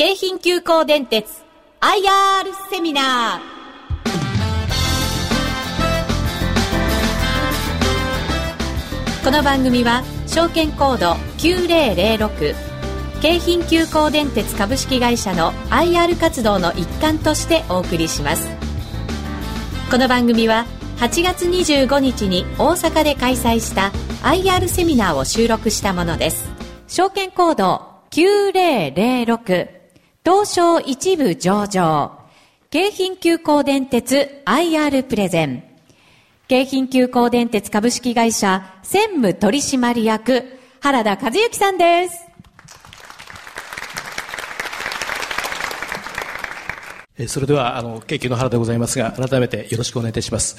京浜急行電鉄 IR セミナー。この番組は証券コード9006京浜急行電鉄株式会社の IR 活動の一環としてお送りします。この番組は8月25日に大阪で開催した IR セミナーを収録したものです。証券コード9006東証一部上場。京浜急行電鉄 IR プレゼン。京浜急行電鉄株式会社専務取締役原田和幸さんです。それでは、あの、京急の原でございますが、改めてよろしくお願いいたします。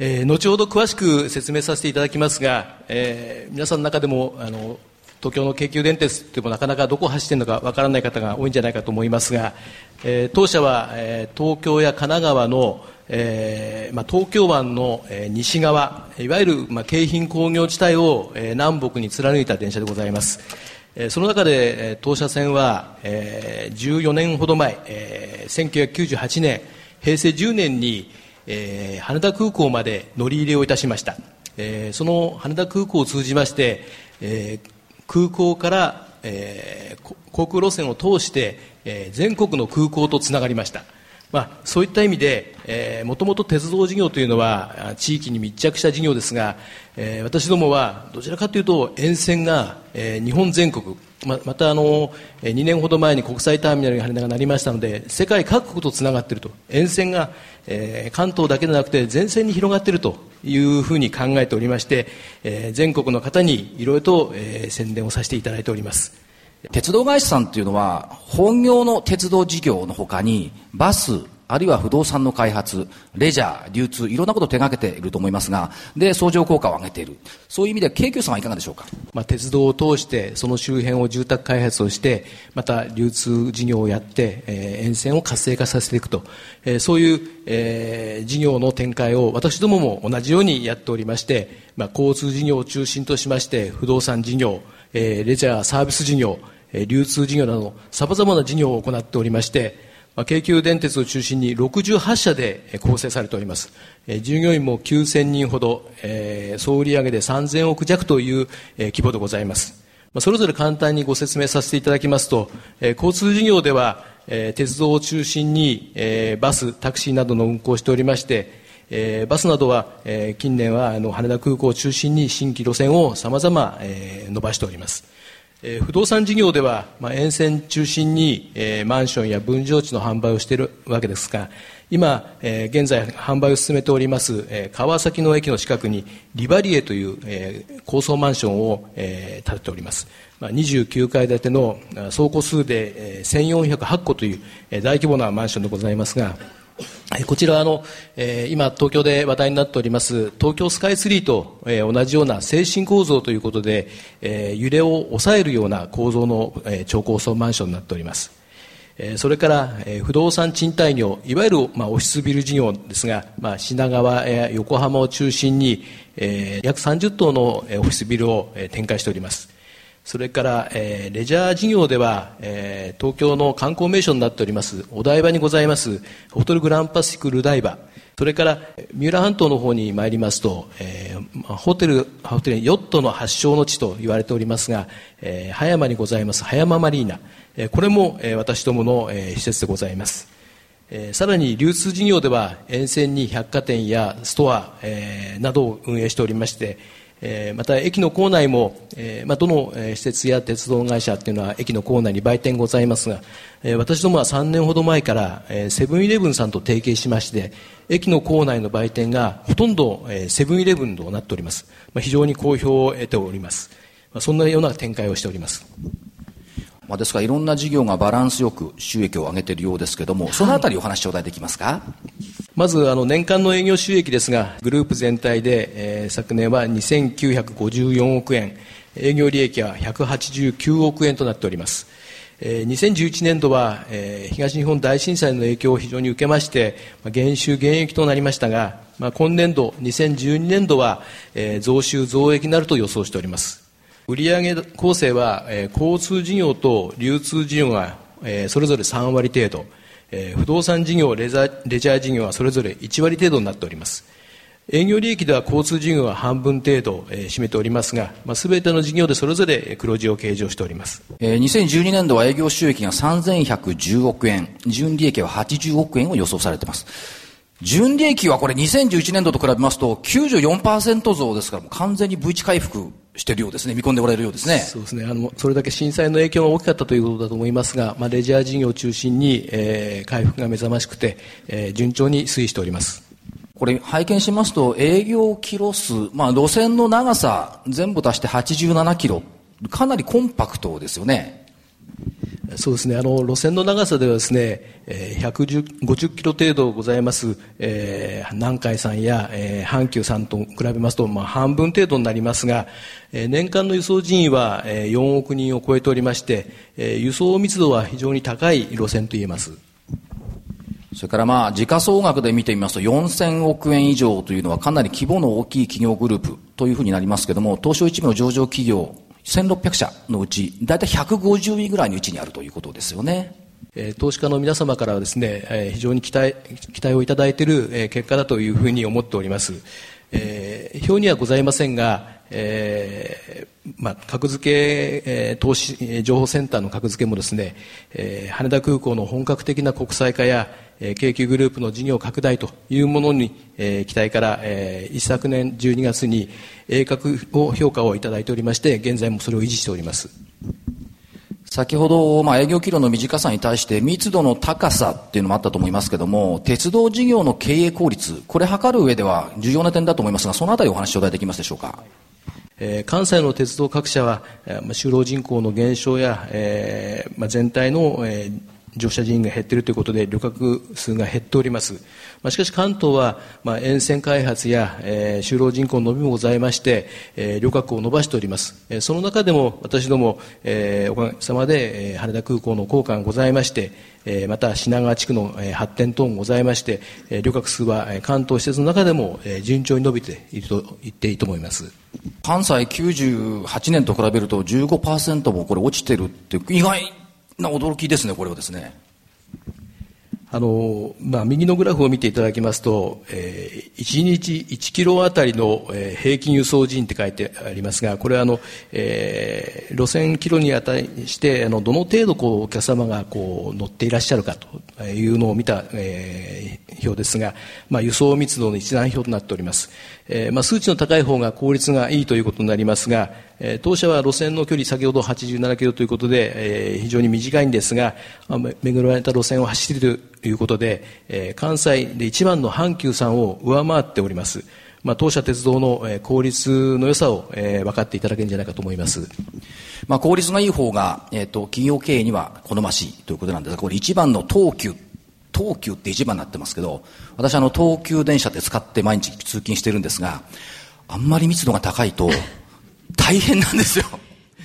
えー、後ほど詳しく説明させていただきますが、えー、皆さんの中でも、あの、東京の京急電鉄というもなかなかどこ走っているのかわからない方が多いんじゃないかと思いますが、えー、当社は、えー、東京や神奈川の、えーまあ、東京湾の、えー、西側いわゆる、まあ、京浜工業地帯を、えー、南北に貫いた電車でございます、えー、その中で、えー、当社線は、えー、14年ほど前、えー、1998年平成10年に、えー、羽田空港まで乗り入れをいたしました、えー、その羽田空港を通じまして、えー、空港から、えー、航空路線を通して、えー、全国の空港とつながりました、まあ、そういった意味でもともと鉄道事業というのは地域に密着した事業ですが、えー、私どもはどちらかというと沿線が、えー、日本全国ままたあの2年ほど前に国際ターミナルに羽田がなりましたので世界各国とつながっていると。沿線が、えー、関東だけでなくて全線に広がっているというふうに考えておりまして、えー、全国の方にいろいろと、えー、宣伝をさせていただいております。鉄道会社さんっていうのは本業の鉄道事業のほかにバスあるいは不動産の開発、レジャー、流通、いろんなことを手がけていると思いますが、で、相乗効果を上げている。そういう意味で、京急さんはいかがでしょうか？まあ、鉄道を通して、その周辺を住宅開発をして、また流通事業をやって、えー、沿線を活性化させていくと、えー、そういう、えー、事業の展開を私どもも同じようにやっておりまして、まあ、交通事業を中心としまして、不動産事業、えー、レジャーサービス事業、え、流通事業など、さまざまな事業を行っておりまして、京急電鉄を中心に68社で構成されております。従業員も9000人ほど、総売上で3000億弱という規模でございます。それぞれ簡単にご説明させていただきますと、交通事業では、鉄道を中心にバス、タクシーなどの運行をしておりまして、バスなどは近年は羽田空港を中心に新規路線をさまざま伸ばしております。えー、不動産事業では、まあ、沿線中心に、えー、マンションや分譲地の販売をしているわけですが今、えー、現在販売を進めております、えー、川崎の駅の近くにリバリエという、えー、高層マンションを、えー、建てております、まあ、29階建ての総戸数で、えー、1408戸という、えー、大規模なマンションでございますがこちらあの、えー、今、東京で話題になっております東京スカイツリーと、えー、同じような精神構造ということで、えー、揺れを抑えるような構造の、えー、超高層マンションになっております。えー、それから、えー、不動産賃貸業、いわゆる、まあ、オフィスビル事業ですが、まあ、品川や横浜を中心に、えー、約30棟のオフィスビルを、えー、展開しております。それから、えー、レジャー事業では、えー、東京の観光名所になっておりますお台場にございますホテルグランパシックルダイバそれから三浦半島の方に参りますと、えー、ホテルホテルヨットの発祥の地と言われておりますが、えー、葉山にございます葉山マリーナ、えー、これも、えー、私どもの、えー、施設でございます。えー、さらに流通事業では沿線に百貨店やストア、えー、などを運営しておりまして、えー、また駅の構内も、えーまあ、どの施設や鉄道会社っていうのは駅の構内に売店ございますが、えー、私どもは3年ほど前からセブンイレブンさんと提携しまして駅の構内の売店がほとんどセブンイレブンとなっております、まあ、非常に好評を得ております、まあ、そんなような展開をしております。まあ、ですからいろんな事業がバランスよく収益を上げているようですけれども、そのあたりお話頂戴できますか？まずあの年間の営業収益ですが、グループ全体で、えー、昨年は2954億円、営業利益は189億円となっております。えー、2011年度は、えー、東日本大震災の影響を非常に受けまして、まあ、減収減益となりましたが、まあ、今年度、2012年度は、えー、増収増益になると予想しております。売上構成は、えー、交通事業と流通事業がえー、それぞれ3割程度、えー、不動産事業レザレジャー事業はそれぞれ1割程度になっております。営業利益では交通事業は半分程度、えー、占めておりますが、まあ、全ての事業でそれぞれ黒字を計上しております、えー、2012年度は営業収益が3110億円純利益は80億円を予想されています。純利益はこれ2011年度と比べますと94%増ですから完全に V 値回復しているようですね見込んでおられるようですね。そうですね。あのそれだけ震災の影響が大きかったということだと思いますが、まあ、レジャー事業を中心に、えー、回復が目覚ましくて、えー、順調に推移しております。これ拝見しますと営業キロ数、まあ、路線の長さ全部足して87キロ。かなりコンパクトですよねそうですね、あの路線の長さではですね、えー、150キロ程度ございます、えー、南海さんや、えー、阪急さんと比べますと、まあ、半分程度になりますが、えー、年間の輸送人員は、えー、4億人を超えておりまして、えー、輸送密度は非常に高い路線と言えます。それからまあ、時価総額で見てみますと、4000億円以上というのはかなり規模の大きい企業グループというふうになりますけれども、東証一部の上場企業1600社のうち、大体150位ぐらいの位置にあるということですよね。え投資家の皆様からはですね、え非常に期待期待をいただいている、え結果だというふうに思っております。えー、表にはございませんが、えーまあ、格付け、えー、投資情報センターの格付けもですね、えー、羽田空港の本格的な国際化や、京急グループの事業拡大というものに、えー、期待から、えー、一昨年12月に鋭角を評価をいただいておりまして現在もそれを維持しております。先ほど、まあ、営業キロの短さに対して密度の高さっていうのもあったと思いますけども鉄道事業の経営効率これ測る上では重要な点だと思いますがそのあたりお話頂戴できますでしょうか？えー、関西の鉄道各社は、えー、就労人口の減少や、えーまあ、全体の、えー、乗車人員が減っているということで旅客数が減っております、まあ、しかし関東は、まあ、沿線開発や、えー、就労人口の伸びもございまして、えー、旅客を伸ばしております、えー、その中でも私ども、えー、おかげさまで、えー、羽田空港の効果がございまして、えー、また品川地区の、えー、発展等もございまして、えー、旅客数は、えー、関東施設の中でも、えー、順調に伸びていると言っていいと思います。関西98年と比べると15%もこれ落ちてるって意外な驚きですね、これはですね。あのまあ、右のグラフを見ていただきますと、えー、1日1キロあたりの、平均輸送人って書いてありますが、これはあの、えー、路線キロに値してあのどの程度こうお客様がこう乗っていらっしゃるかというのを見た、えー、表ですが、まあ、輸送密度の一覧表となっております。えーまあ、数値の高い方が効率がいいということになりますが、えー、当社は路線の距離先ほど87キロということで、えー、非常に短いんですが、巡られた路線を走っているということで、えー、関西で一番の阪急さんを上回っております。まあ、当社鉄道の、効率の良さを、えー、分かっていただけるんじゃないかと思います。まあ、効率がいい方が、えっ、ー、と、企業経営には好ましいということなんですが、これ一番の東急東急って一番になってますけど、私あの東急電車って使って毎日通勤してるんですが、あんまり密度が高いと大変なんですよ。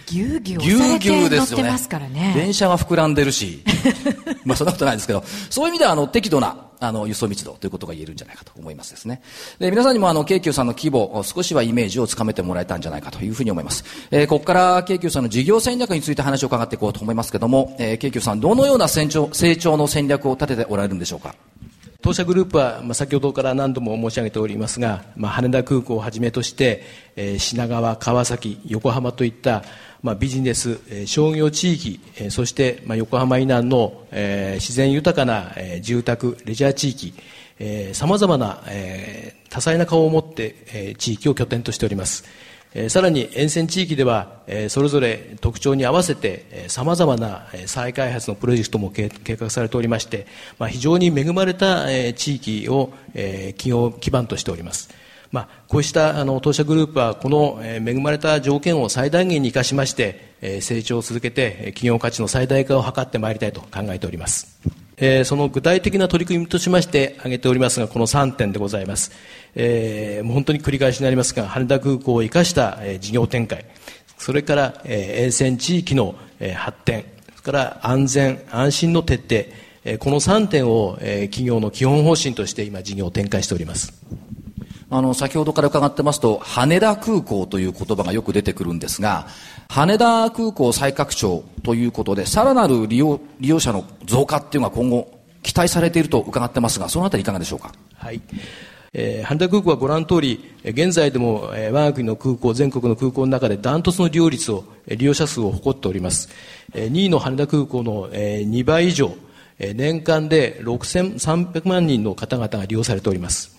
ぎゅうぎゅうですよね。ね電車が膨らんでるし、まあそんなことないですけど、そういう意味ではあの適度なあの輸送密度ということが言えるんじゃないかと思いますですね。で皆さんにもあの京急さんの規模、少しはイメージをつかめてもらえたんじゃないかというふうに思います。えー、ここから京急さんの事業戦略について話を伺っていこうと思いますけども、えー、京急さんどのような成長成長の戦略を立てておられるんでしょうか？当社グループは、まあ、先ほどから何度も申し上げておりますが、まあ、羽田空港をはじめとして、えー、品川、川崎、横浜といった、まあ、ビジネス、えー、商業地域、えー、そして、まあ、横浜以南の、えー、自然豊かな、えー、住宅、レジャー地域、さまざまな、えー、多彩な顔を持って、えー、地域を拠点としております。さらに沿線地域では、それぞれ特徴に合わせてさまざまな再開発のプロジェクトも計画されておりまして、非常に恵まれた、地域を、企業基盤としております。まあ、こうしたあの当社グループはこの、恵まれた条件を最大限に生かしまして、成長を続けて企業価値の最大化を図ってまいりたいと考えております。その具体的な取り組みとしまして挙げておりますが、この3点でございます。えー、もう本当に繰り返しになりますが、羽田空港を生かした、えー、事業展開、それから、えー、沿線地域の、えー、発展、それから安全、安心の徹底、えー、この3点を、えー、企業の基本方針として今事業を展開しております。あの、先ほどから伺ってますと、羽田空港という言葉がよく出てくるんですが、羽田空港再拡張ということで、さらなる利用、利用者の増加っていうのが今後、期待されていると伺ってますが、そのあたりいかがでしょうか？はい。えー、羽田空港はご覧の通り、現在でも、えー、我が国の空港、全国の空港の中でダントツの利用率を、利用者数を誇っております。えー、2位の羽田空港の、えー、2倍以上、えー、年間で6300万人の方々が利用されております。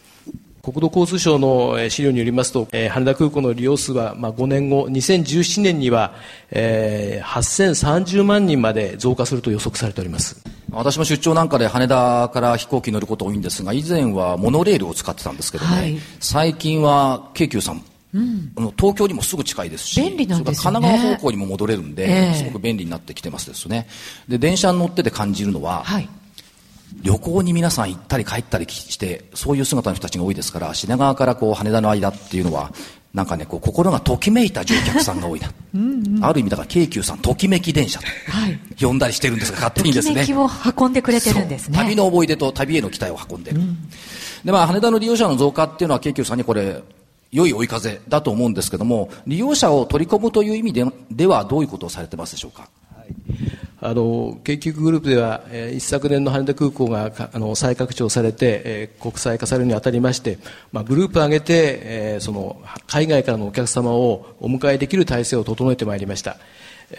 国土交通省の資料によりますと、えー、羽田空港の利用数は、まあ、5年後、2017年には、えー、8030万人まで増加すると予測されております。私も出張なんかで羽田から飛行機に乗ること多いんですが、以前はモノレールを使ってたんですけどね、はい、最近は京急さん、うん、東京にもすぐ近いですし、便利なんですね、神奈川方向にも戻れるんで、えー、すごく便利になってきてますですね。で、電車に乗ってて感じるのは、はい旅行に皆さん行ったり帰ったりして、そういう姿の人たちが多いですから、品川からこう羽田の間っていうのは、なんかね、こう心がときめいた乗客さんが多いな。うんうん、ある意味だから京急さん、ときめき電車と、はい、呼んだりしてるんですが、勝手にですね。ときめきを運んでくれてるんですね。旅の思い出と旅への期待を運んでる。うん、で、まあ、羽田の利用者の増加っていうのは京急さんにこれ、良い追い風だと思うんですけども、利用者を取り込むという意味でではどういうことをされてますでしょうか？はいあの研究グループでは、えー、一昨年の羽田空港があの再拡張されて、えー、国際化されるにあたりまして、まあ、グループを挙げて、えー、その海外からのお客様をお迎えできる体制を整えてまいりました。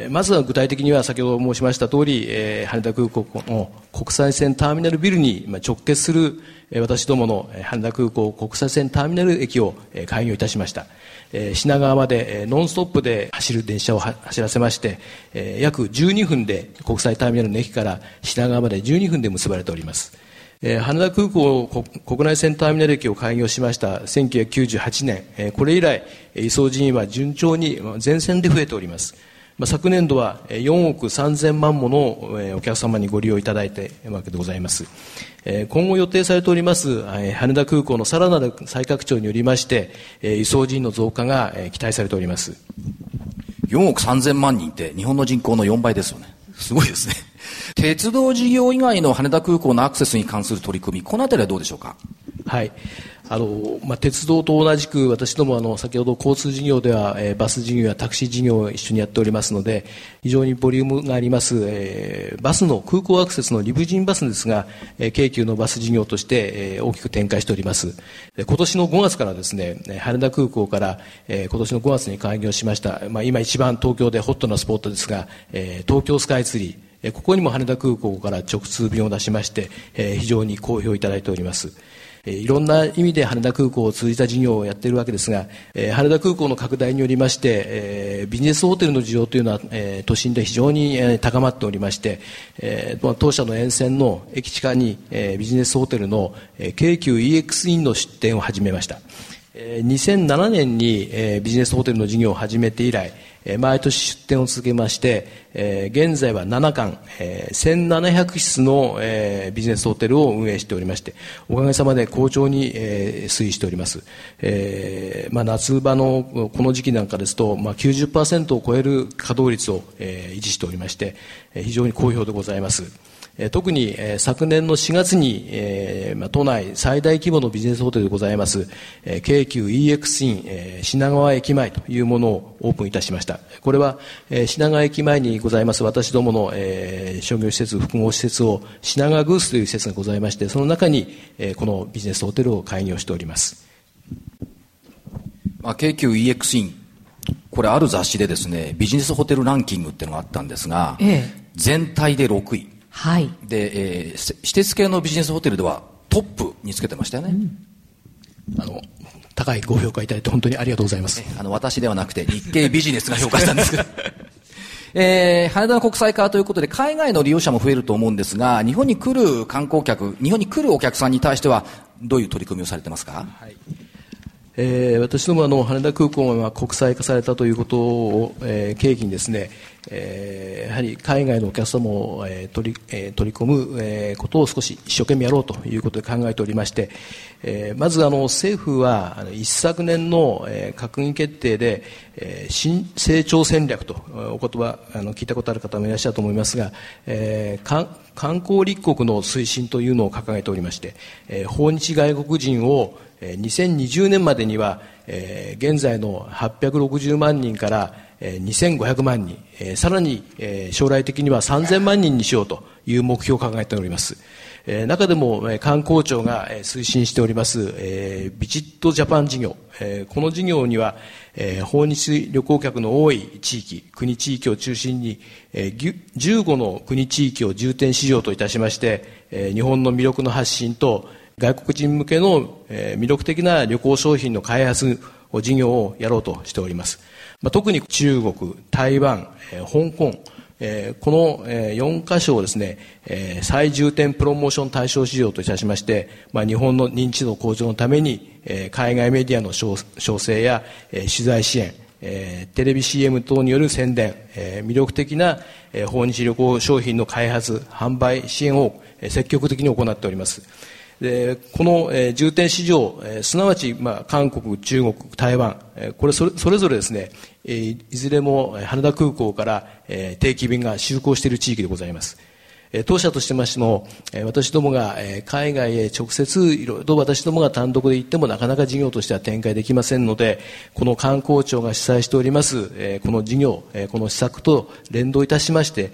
まずは具体的には先ほど申しました通り、えー、羽田空港の国際線ターミナルビルに直結する、私どもの羽田空港国際線ターミナル駅を、開業いたしました。えー、品川まで、ノンストップで走る電車を走らせまして、えー、約12分で国際ターミナルの駅から品川まで12分で結ばれております。えー、羽田空港国内線ターミナル駅を開業しました1998年、えー、これ以来、輸送人員は順調に全線で増えております。まあ、昨年度は4億3000万ものお客様にご利用いただいているわけでございます。今後予定されております羽田空港のさらなる再拡張によりまして、輸送人の増加が期待されております。4億3000万人って日本の人口の4倍ですよね。すごいですね。鉄道事業以外の羽田空港のアクセスに関する取り組み、このあたりはどうでしょうか？はい。あの、まあ、鉄道と同じく私どもあの、先ほど交通事業では、えー、バス事業やタクシー事業を一緒にやっておりますので、非常にボリュームがあります、えー、バスの空港アクセスのリムジンバスですが、えー、京急のバス事業として、えー、大きく展開しております。今年の5月からですね、羽田空港から、えー、今年の5月に開業しました、まあ、今一番東京でホットなスポットですが、えー、東京スカイツリー、ここにも羽田空港から直通便を出しまして、えー、非常に好評いただいております。えいろんな意味で羽田空港を通じた事業をやっているわけですが、え羽田空港の拡大によりまして、えビジネスホテルの需要というのは、え都心で非常に、え高まっておりまして、え当社の沿線の駅地下に、えビジネスホテルの、え京急 EX インの出店を始めました。2007年にビジネスホテルの事業を始めて以来、毎年出店を続けまして、現在は7館、1700室のビジネスホテルを運営しておりまして、おかげさまで好調に推移しております。まあ、夏場のこの時期なんかですと、まあ、90%を超える稼働率を維持しておりまして、非常に好評でございます。特に昨年の4月に都内最大規模のビジネスホテルでございます京急 EX イン品川駅前というものをオープンいたしました。これは品川駅前にございます私どもの商業施設複合施設を品川グースという施設がございましてその中にこのビジネスホテルを開業しております。まあ、京急 EX インこれある雑誌でですねビジネスホテルランキングっていうのがあったんですが、ええ、全体で6位はい。で、えー、私鉄系のビジネスホテルではトップにつけてましたよね。うん、あの、高いご評価いただいて本当にありがとうございます。あの、私ではなくて日経ビジネスが評価したんですけど。えー、羽田の国際化ということで海外の利用者も増えると思うんですが、日本に来る観光客、日本に来るお客さんに対してはどういう取り組みをされてますか、はいえー、私どもあの羽田空港が国際化されたということを、えー、契機にですね、えー、やはり海外のお客様を、えー、取り,、えー、取り込む、えー、ことを少し一生懸命やろうということで考えておりまして、えー、まずあの政府はあの一昨年の、えー、閣議決定で、えー、新成長戦略とお言葉あの聞いたことある方もいらっしゃると思いますが、えー、観光立国の推進というのを掲げておりまして、えー、訪日外国人を2020年までには、えー、現在の860万人から2500万人、さらに将来的には3000万人にしようという目標を考えております。中でも観光庁が推進しておりますビジットジャパン事業、この事業には訪日旅行客の多い地域、国地域を中心に15の国地域を重点市場といたしまして日本の魅力の発信と外国人向けの魅力的な旅行商品の開発事業をやろうとしております。特に中国、台湾、香港、この、4カ所をですね、最重点プロモーション対象市場といたしまして、日本の認知度向上のために、海外メディアの招請や、取材支援、テレビ CM 等による宣伝、魅力的な、訪日旅行商品の開発、販売支援を、積極的に行っております。でこの、えー、重点市場、えー、すなわち、まあ、韓国、中国、台湾、えー、これそれそれぞれですね、えー、いずれも羽田空港から、えー、定期便が就航している地域でございます。当社としてましても、私どもが海外へ直接いろいろと私どもが単独で行ってもなかなか事業としては展開できませんので、この観光庁が主催しております、この事業、この施策と連動いたしまして、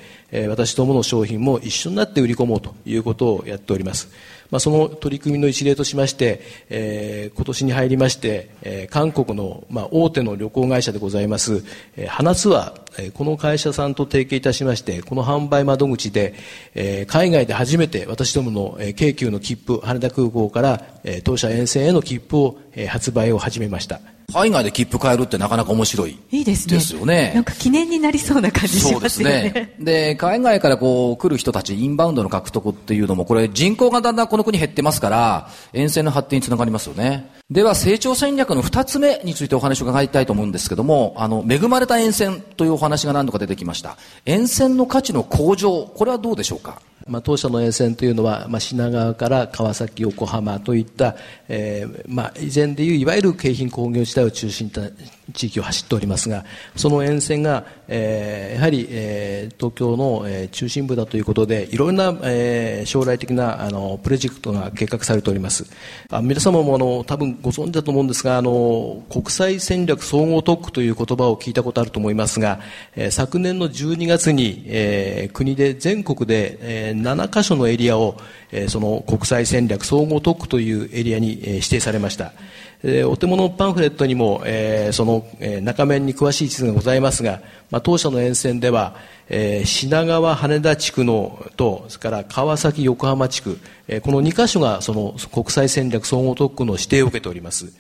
私どもの商品も一緒になって売り込もうということをやっております。まあ、その取り組みの一例としまして、えー、今年に入りまして、えー、韓国の、まあ、大手の旅行会社でございます、えー、花ツアー、えー、この会社さんと提携いたしまして、この販売窓口で、えー、海外で初めて私どもの、えー、京急の切符、羽田空港から、えー、当社沿線への切符を、えー、発売を始めました。海外で切符買えるってなかなか面白い。いいですね。ですよね。なんか記念になりそうな感じしますよね。そうですね。で、海外からこう来る人たち、インバウンドの獲得っていうのも、これ人口がだんだんこの国減ってますから、沿線の発展につながりますよね。では、成長戦略の二つ目についてお話を伺いたいと思うんですけども、あの、恵まれた沿線というお話が何度か出てきました。沿線の価値の向上、これはどうでしょうか？まあ、当社の沿線というのは、まあ、品川から川崎、横浜といった、えーまあ、以前でいういわゆる京浜工業地帯を中心と地域を走っておりますが、その沿線が、えー、やはり、えー、東京の、えー、中心部だということで、いろんな、えー、将来的なあのプロジェクトが計画されております。あ皆様もあの多分ご存知だと思うんですが、あの国際戦略総合特区という言葉を聞いたことあると思いますが、えー、昨年の12月に、えー、国で全国で、えー、7カ所のエリアを、えー、その国際戦略総合特区というエリアに、えー、指定されました。えー、お手元のパンフレットにも、えー、その、えー、中面に詳しい地図がございますが、まあ、当社の沿線では、えー、品川羽田地区のと、それから川崎横浜地区、えー、この2カ所がその国際戦略総合特区の指定を受けております。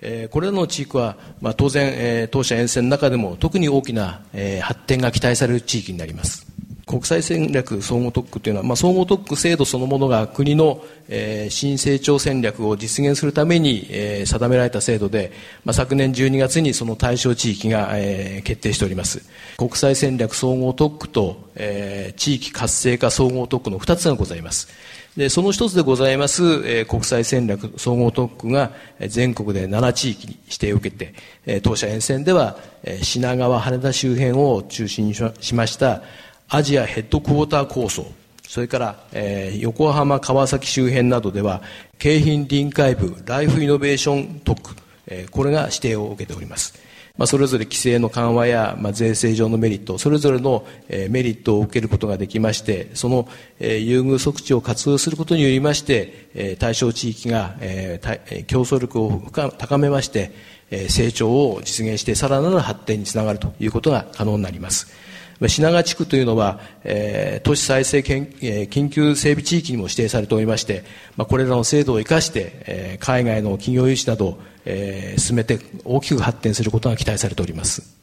えー、これらの地域は、まあ、当然、えー、当社沿線の中でも特に大きな、えー、発展が期待される地域になります。国際戦略総合特区というのは、まあ、総合特区制度そのものが国の、えー、新成長戦略を実現するために、えー、定められた制度で、まあ、昨年12月にその対象地域が、えー、決定しております。国際戦略総合特区と、えー、地域活性化総合特区の2つがございます。でその一つでございます、えー、国際戦略総合特区が全国で7地域に指定を受けて、えー、当社沿線では、えー、品川羽田周辺を中心にしましたアジアヘッドクォーター構想、それから、えー、横浜、川崎周辺などでは、京浜臨海部ライフイノベーション特区、えー、これが指定を受けております。まあ、それぞれ規制の緩和や、まあ、税制上のメリット、それぞれの、えー、メリットを受けることができまして、その、えー、優遇措置を活用することによりまして、えー、対象地域が、えー、競争力を高めまして、えー、成長を実現してさらなる発展につながるということが可能になります。品川地区というのは、えー、都市再生研、えー、緊急整備地域にも指定されておりまして、まあ、これらの制度を生かして、えー、海外の企業融資など、えー、進めて大きく発展することが期待されております。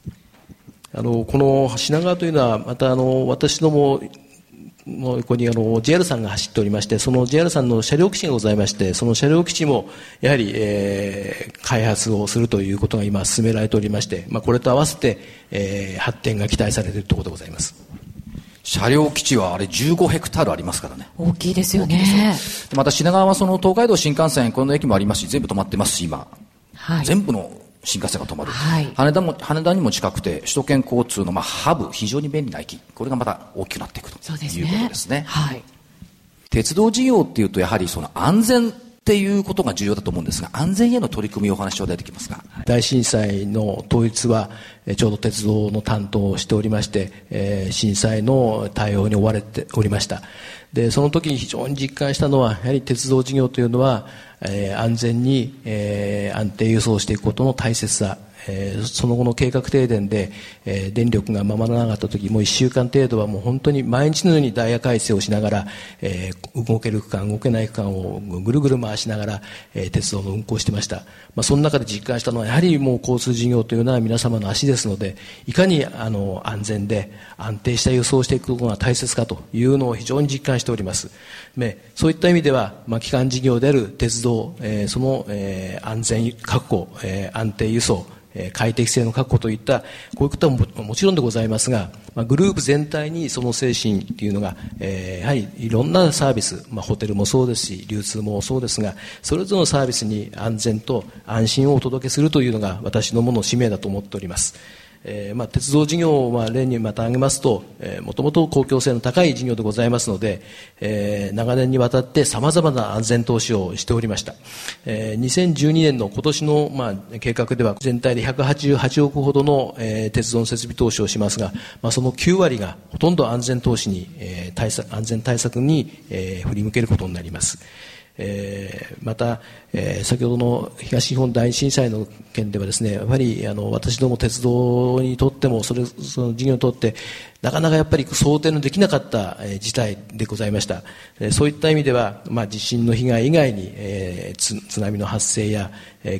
あの、この品川というのは、またあの、私どもの横にあの JR さんが走っておりまして、その JR さんの車両基地がございまして、その車両基地もやはり、えー、開発をするということが今進められておりまして、まあ、これと合わせて、えー、発展が期待されているところでございます。車両基地はあれ15ヘクタールありますからね。大きいですよね。また品川はその東海道新幹線、この駅もありますし、全部止まってますし、今。はい、全部の新幹線が止まる、はい、羽田も羽田にも近くて首都圏交通のまあハブ非常に便利な駅。これがまた大きくなっていくということですね、ね、はい、鉄道事業っていうとやはりその安全っていうことが重要だと思うんですが安全への取り組みお話を出てきますか大震災の統一はちょうど鉄道の担当をしておりまして、えー、震災の対応に追われておりました。でその時に非常に実感したのはやはり鉄道事業というのはえー、安全に、えー、安定輸送していくことの大切さ、えー、その後の計画停電で、えー、電力がままならなかった時もう1週間程度はもう本当に毎日のようにダイヤ改正をしながら、えー、動ける区間動けない区間をぐるぐる回しながら、えー、鉄道の運行してました、まあ、その中で実感したのはやはりもう交通事業というのは皆様の足ですのでいかにあの安全で安定した輸送をしていくことが大切かというのを非常に実感しております、ね、そういった意味では、まあ、基幹事業である鉄道、えー、その、えー、安全確保、えー、安定輸送快適性の確保といったこういうことはもちろんでございますが、まあ、グループ全体にその精神というのが、えー、やはりいろんなサービス、まあ、ホテルもそうですし流通もそうですがそれぞれのサービスに安全と安心をお届けするというのが私どもの使命だと思っております。えーまあ、鉄道事業をまあ例にまた挙げますと、もともと公共性の高い事業でございますので、えー、長年にわたってさまざまな安全投資をしておりました、えー、2012年の今年の、まあ、計画では全体で188億ほどの、えー、鉄道の設備投資をしますが、まあ、その9割がほとんど安全投資に、えー、対策安全対策に、えー、振り向けることになります。えー、また、えー、先ほどの東日本大震災の件ではですねやはりあの私ども鉄道にとってもそれその事業にとってなかなかやっぱり想定のできなかった、事態でございました、そういった意味では、まあ、地震の被害以外に、えー、津波の発生や、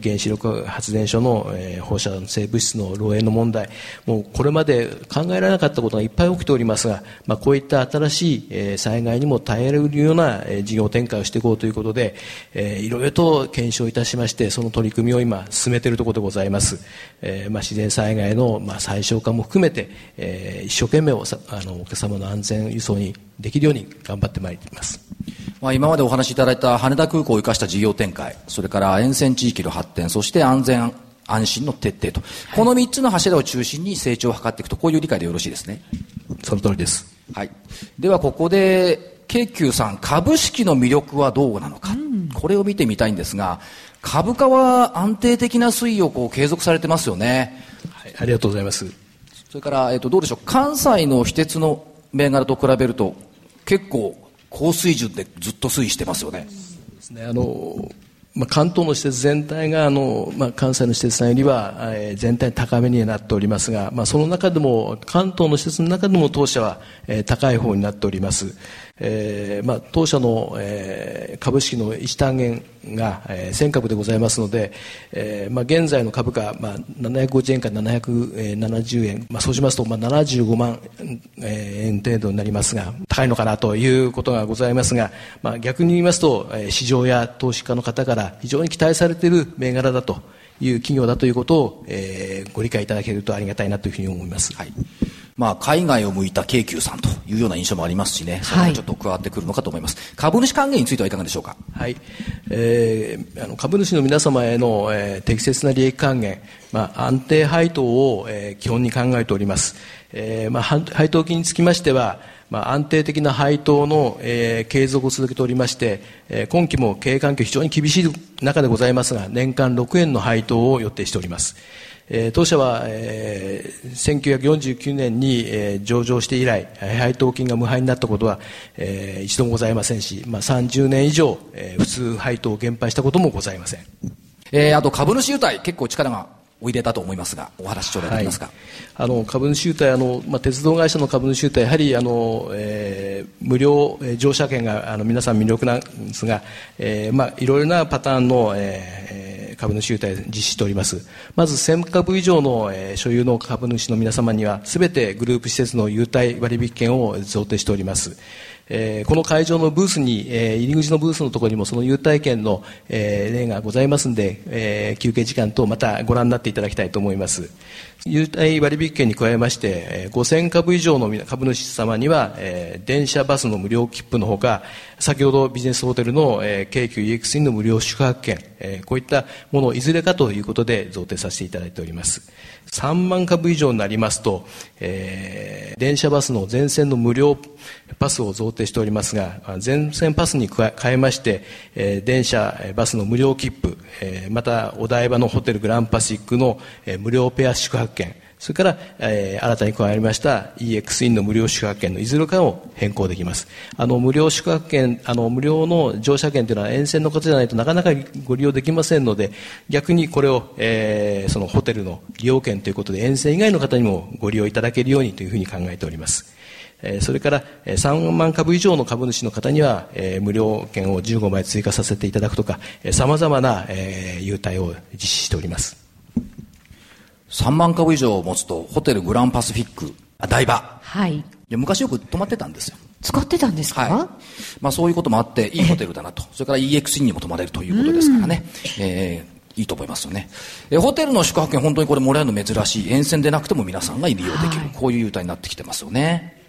原子力発電所の、放射性物質の漏洩の問題もうこれまで考えられなかったことがいっぱい起きておりますが、まあ、こういった新しい、災害にも耐えられるような、事業展開をしていこうということで、いろいろと検証いたしましてその取り組みを今進めているところでございます、えーまあ、自然災害の、まあ、最小化も含めて、えー、一生懸命をあのお客様の安全輸送にできるように頑張ってまいります。まあ、今までお話しいただいた羽田空港を生かした事業展開、それから沿線地域の発展、そして安全安心の徹底と、はい、この3つの柱を中心に成長を図っていくと、こういう理解でよろしいですね。その通りです。はい。では、ここで、京急さん、株式の魅力はどうなのか、うん、これを見てみたいんですが、株価は安定的な推移をこう継続されてますよね。はい、ありがとうございます。それから、えっと、どうでしょう、関西の私鉄の銘柄と比べると、結構、高水準でずっと推移してますよね。ですねあのまあ、関東の施設全体があの、まあ、関西の施設さんよりは、えー、全体高めになっておりますが、まあ、その中でも関東の施設の中でも当社は、えー、高い方になっております。えーまあ、当社の、えー、株式の一単元が、えー、1000株でございますので、えーまあ、現在の株価、まあ、750円から770円、まあ、そうしますと、まあ、75万円程度になりますが高いのかなということがございますが、まあ、逆に言いますと市場や投資家の方から非常に期待されている銘柄だという企業だということを、えー、ご理解いただけるとありがたいなというふうに思います。はいまあ、海外を向いた京急さんというような印象もありますしね、それもちょっと加わってくるのかと思います。はい、株主還元についてはいかがでしょうか？はい。えー、あの株主の皆様への、えー、適切な利益還元、まあ、安定配当を、えー、基本に考えております。えー、まあ、配当金につきましては、まあ、安定的な配当の、えー、継続を続けておりまして、えー、今期も経営環境非常に厳しい中でございますが、年間6円の配当を予定しております。えー、当社は、えー、1949年に、えー、上場して以来、配当金が無配になったことは、えー、一度もございませんし、まあ、30年以上、えー、普通配当を減配したこともございません。えー、あと株主優待、結構力がおいでたと思いますが、お話頂戴できますか？はい、あの株主優待あの、まあ、鉄道会社の株主優待、やはりあの、えー、無料乗車券があの皆さん魅力なんですが、えーまあ、いろいろなパターンの、えー株主優待実施しております。まず1000株以上の、え所有の株主の皆様には、全てグループ施設の優待割引券を贈呈しております。えー、この会場のブースに、えー、入り口のブースのところにもその優待券の、えー、例がございますので、えー、休憩時間等またご覧になっていただきたいと思います。優待割引券に加えまして、5000株以上の株主様には、えー、電車バスの無料切符のほか、先ほどビジネスホテルの、えー、京急 EX インの無料宿泊券、えー、こういったものをいずれかということで贈呈させていただいております。3万株以上になりますと、えー、電車バスの全線の無料パスを贈呈しておりますが、全線パスに加えまして、え、電車、バスの無料切符、え、またお台場のホテルグランパシックの、無料ペア宿泊券、それから、えー、新たに加わりました EX インの無料宿泊券のいずれかを変更できます。あの、無料宿泊券、あの、無料の乗車券というのは沿線の方じゃないとなかなかご利用できませんので、逆にこれを、えー、そのホテルの利用券ということで沿線以外の方にもご利用いただけるようにというふうに考えております。それから3万株以上の株主の方には無料券を15枚追加させていただくとか、様々な優待を実施しております。3万株以上を持つと、ホテルグランパシフィック、台場。はい。で昔よく泊まってたんですよ。使ってたんですか、はい、まあそういうこともあって、いいホテルだなと。それから EXE にも泊まれるということですからね。えー、いいと思いますよね。えホテルの宿泊券本当にこれもらえるの珍しい。沿線でなくても皆さんが利用できる。はい、こういう優待になってきてますよね。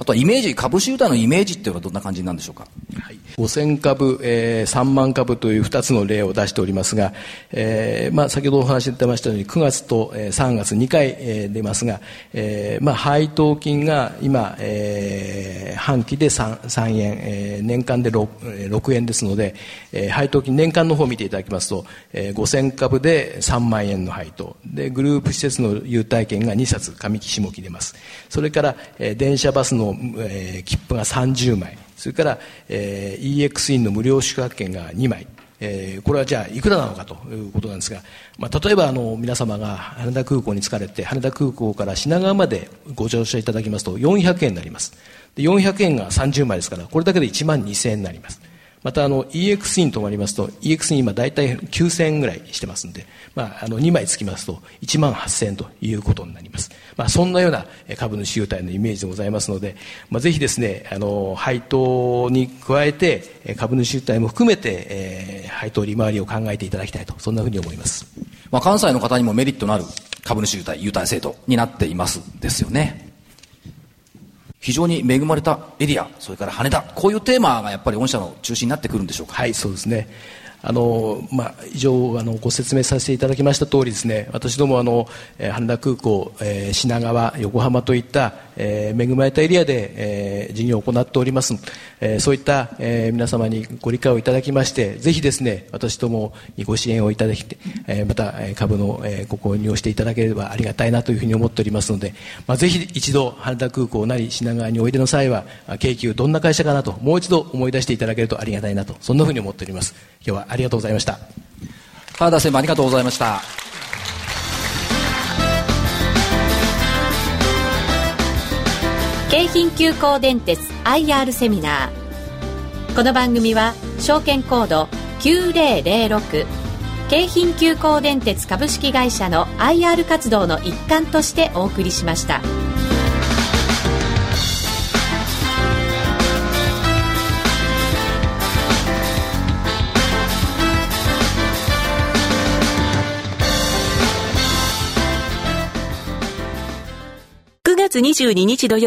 あとはイメージ、株主優待のイメージっていうのはどんな感じなんでしょうか？はい、5000株、えー、3万株という2つの例を出しておりますが、えーまあ、先ほどお話し出ましたように9月と、えー、3月2回、えー、出ますが、えーまあ、配当金が今、えー、半期で 3, 3円、えー、年間で 6, 6円ですので、えー、配当金年間の方を見ていただきますと、えー、5000株で3万円の配当。でグループ施設の優待券が2冊上期下期出ます。それから、えー、電車バスのえー、切符が30枚。それから、えー、EX インの無料宿泊券が2枚。えー、これはじゃあいくらなのかということなんですが、まあ、例えばあの皆様が羽田空港に着かれて羽田空港から品川までご乗車いただきますと400円になります。で400円が30枚ですからこれだけで1万2000円になります。またあの EX インとなりますと EX イン今大体9000円ぐらいしてますんで、まあ、あの2枚つきますと1万8000円ということになります、まあ、そんなような株主優待のイメージでございますので、まあ、ぜひですねあの配当に加えて株主優待も含めて、えー、配当利回りを考えていただきたいとそんなふうに思います、まあ、関西の方にもメリットのある株主優待優待制度になっていますですよね。非常に恵まれたエリア、それから羽田、こういうテーマがやっぱり御社の中心になってくるんでしょうか？はい、そうですね。あのまあ、以上あのご説明させていただきました通りですね私どもあの、え、羽田空港、えー、品川、横浜といった、えー、恵まれたエリアで、えー、事業を行っております、えー、そういった、えー、皆様にご理解をいただきましてぜひですね私どもにご支援をいただき、えー、また株の、えー、ご購入をしていただければありがたいなというふうに思っておりますので、まあ、ぜひ一度羽田空港なり品川においでの際は京急どんな会社かなともう一度思い出していただけるとありがたいなとそんなふうに思っております。今日はありがとうございました。原田専務ありがとうございました。京浜急行電鉄 IR セミナーこの番組は証券コード9006京浜急行電鉄株式会社の IR 活動の一環としてお送りしました。9月22日土曜日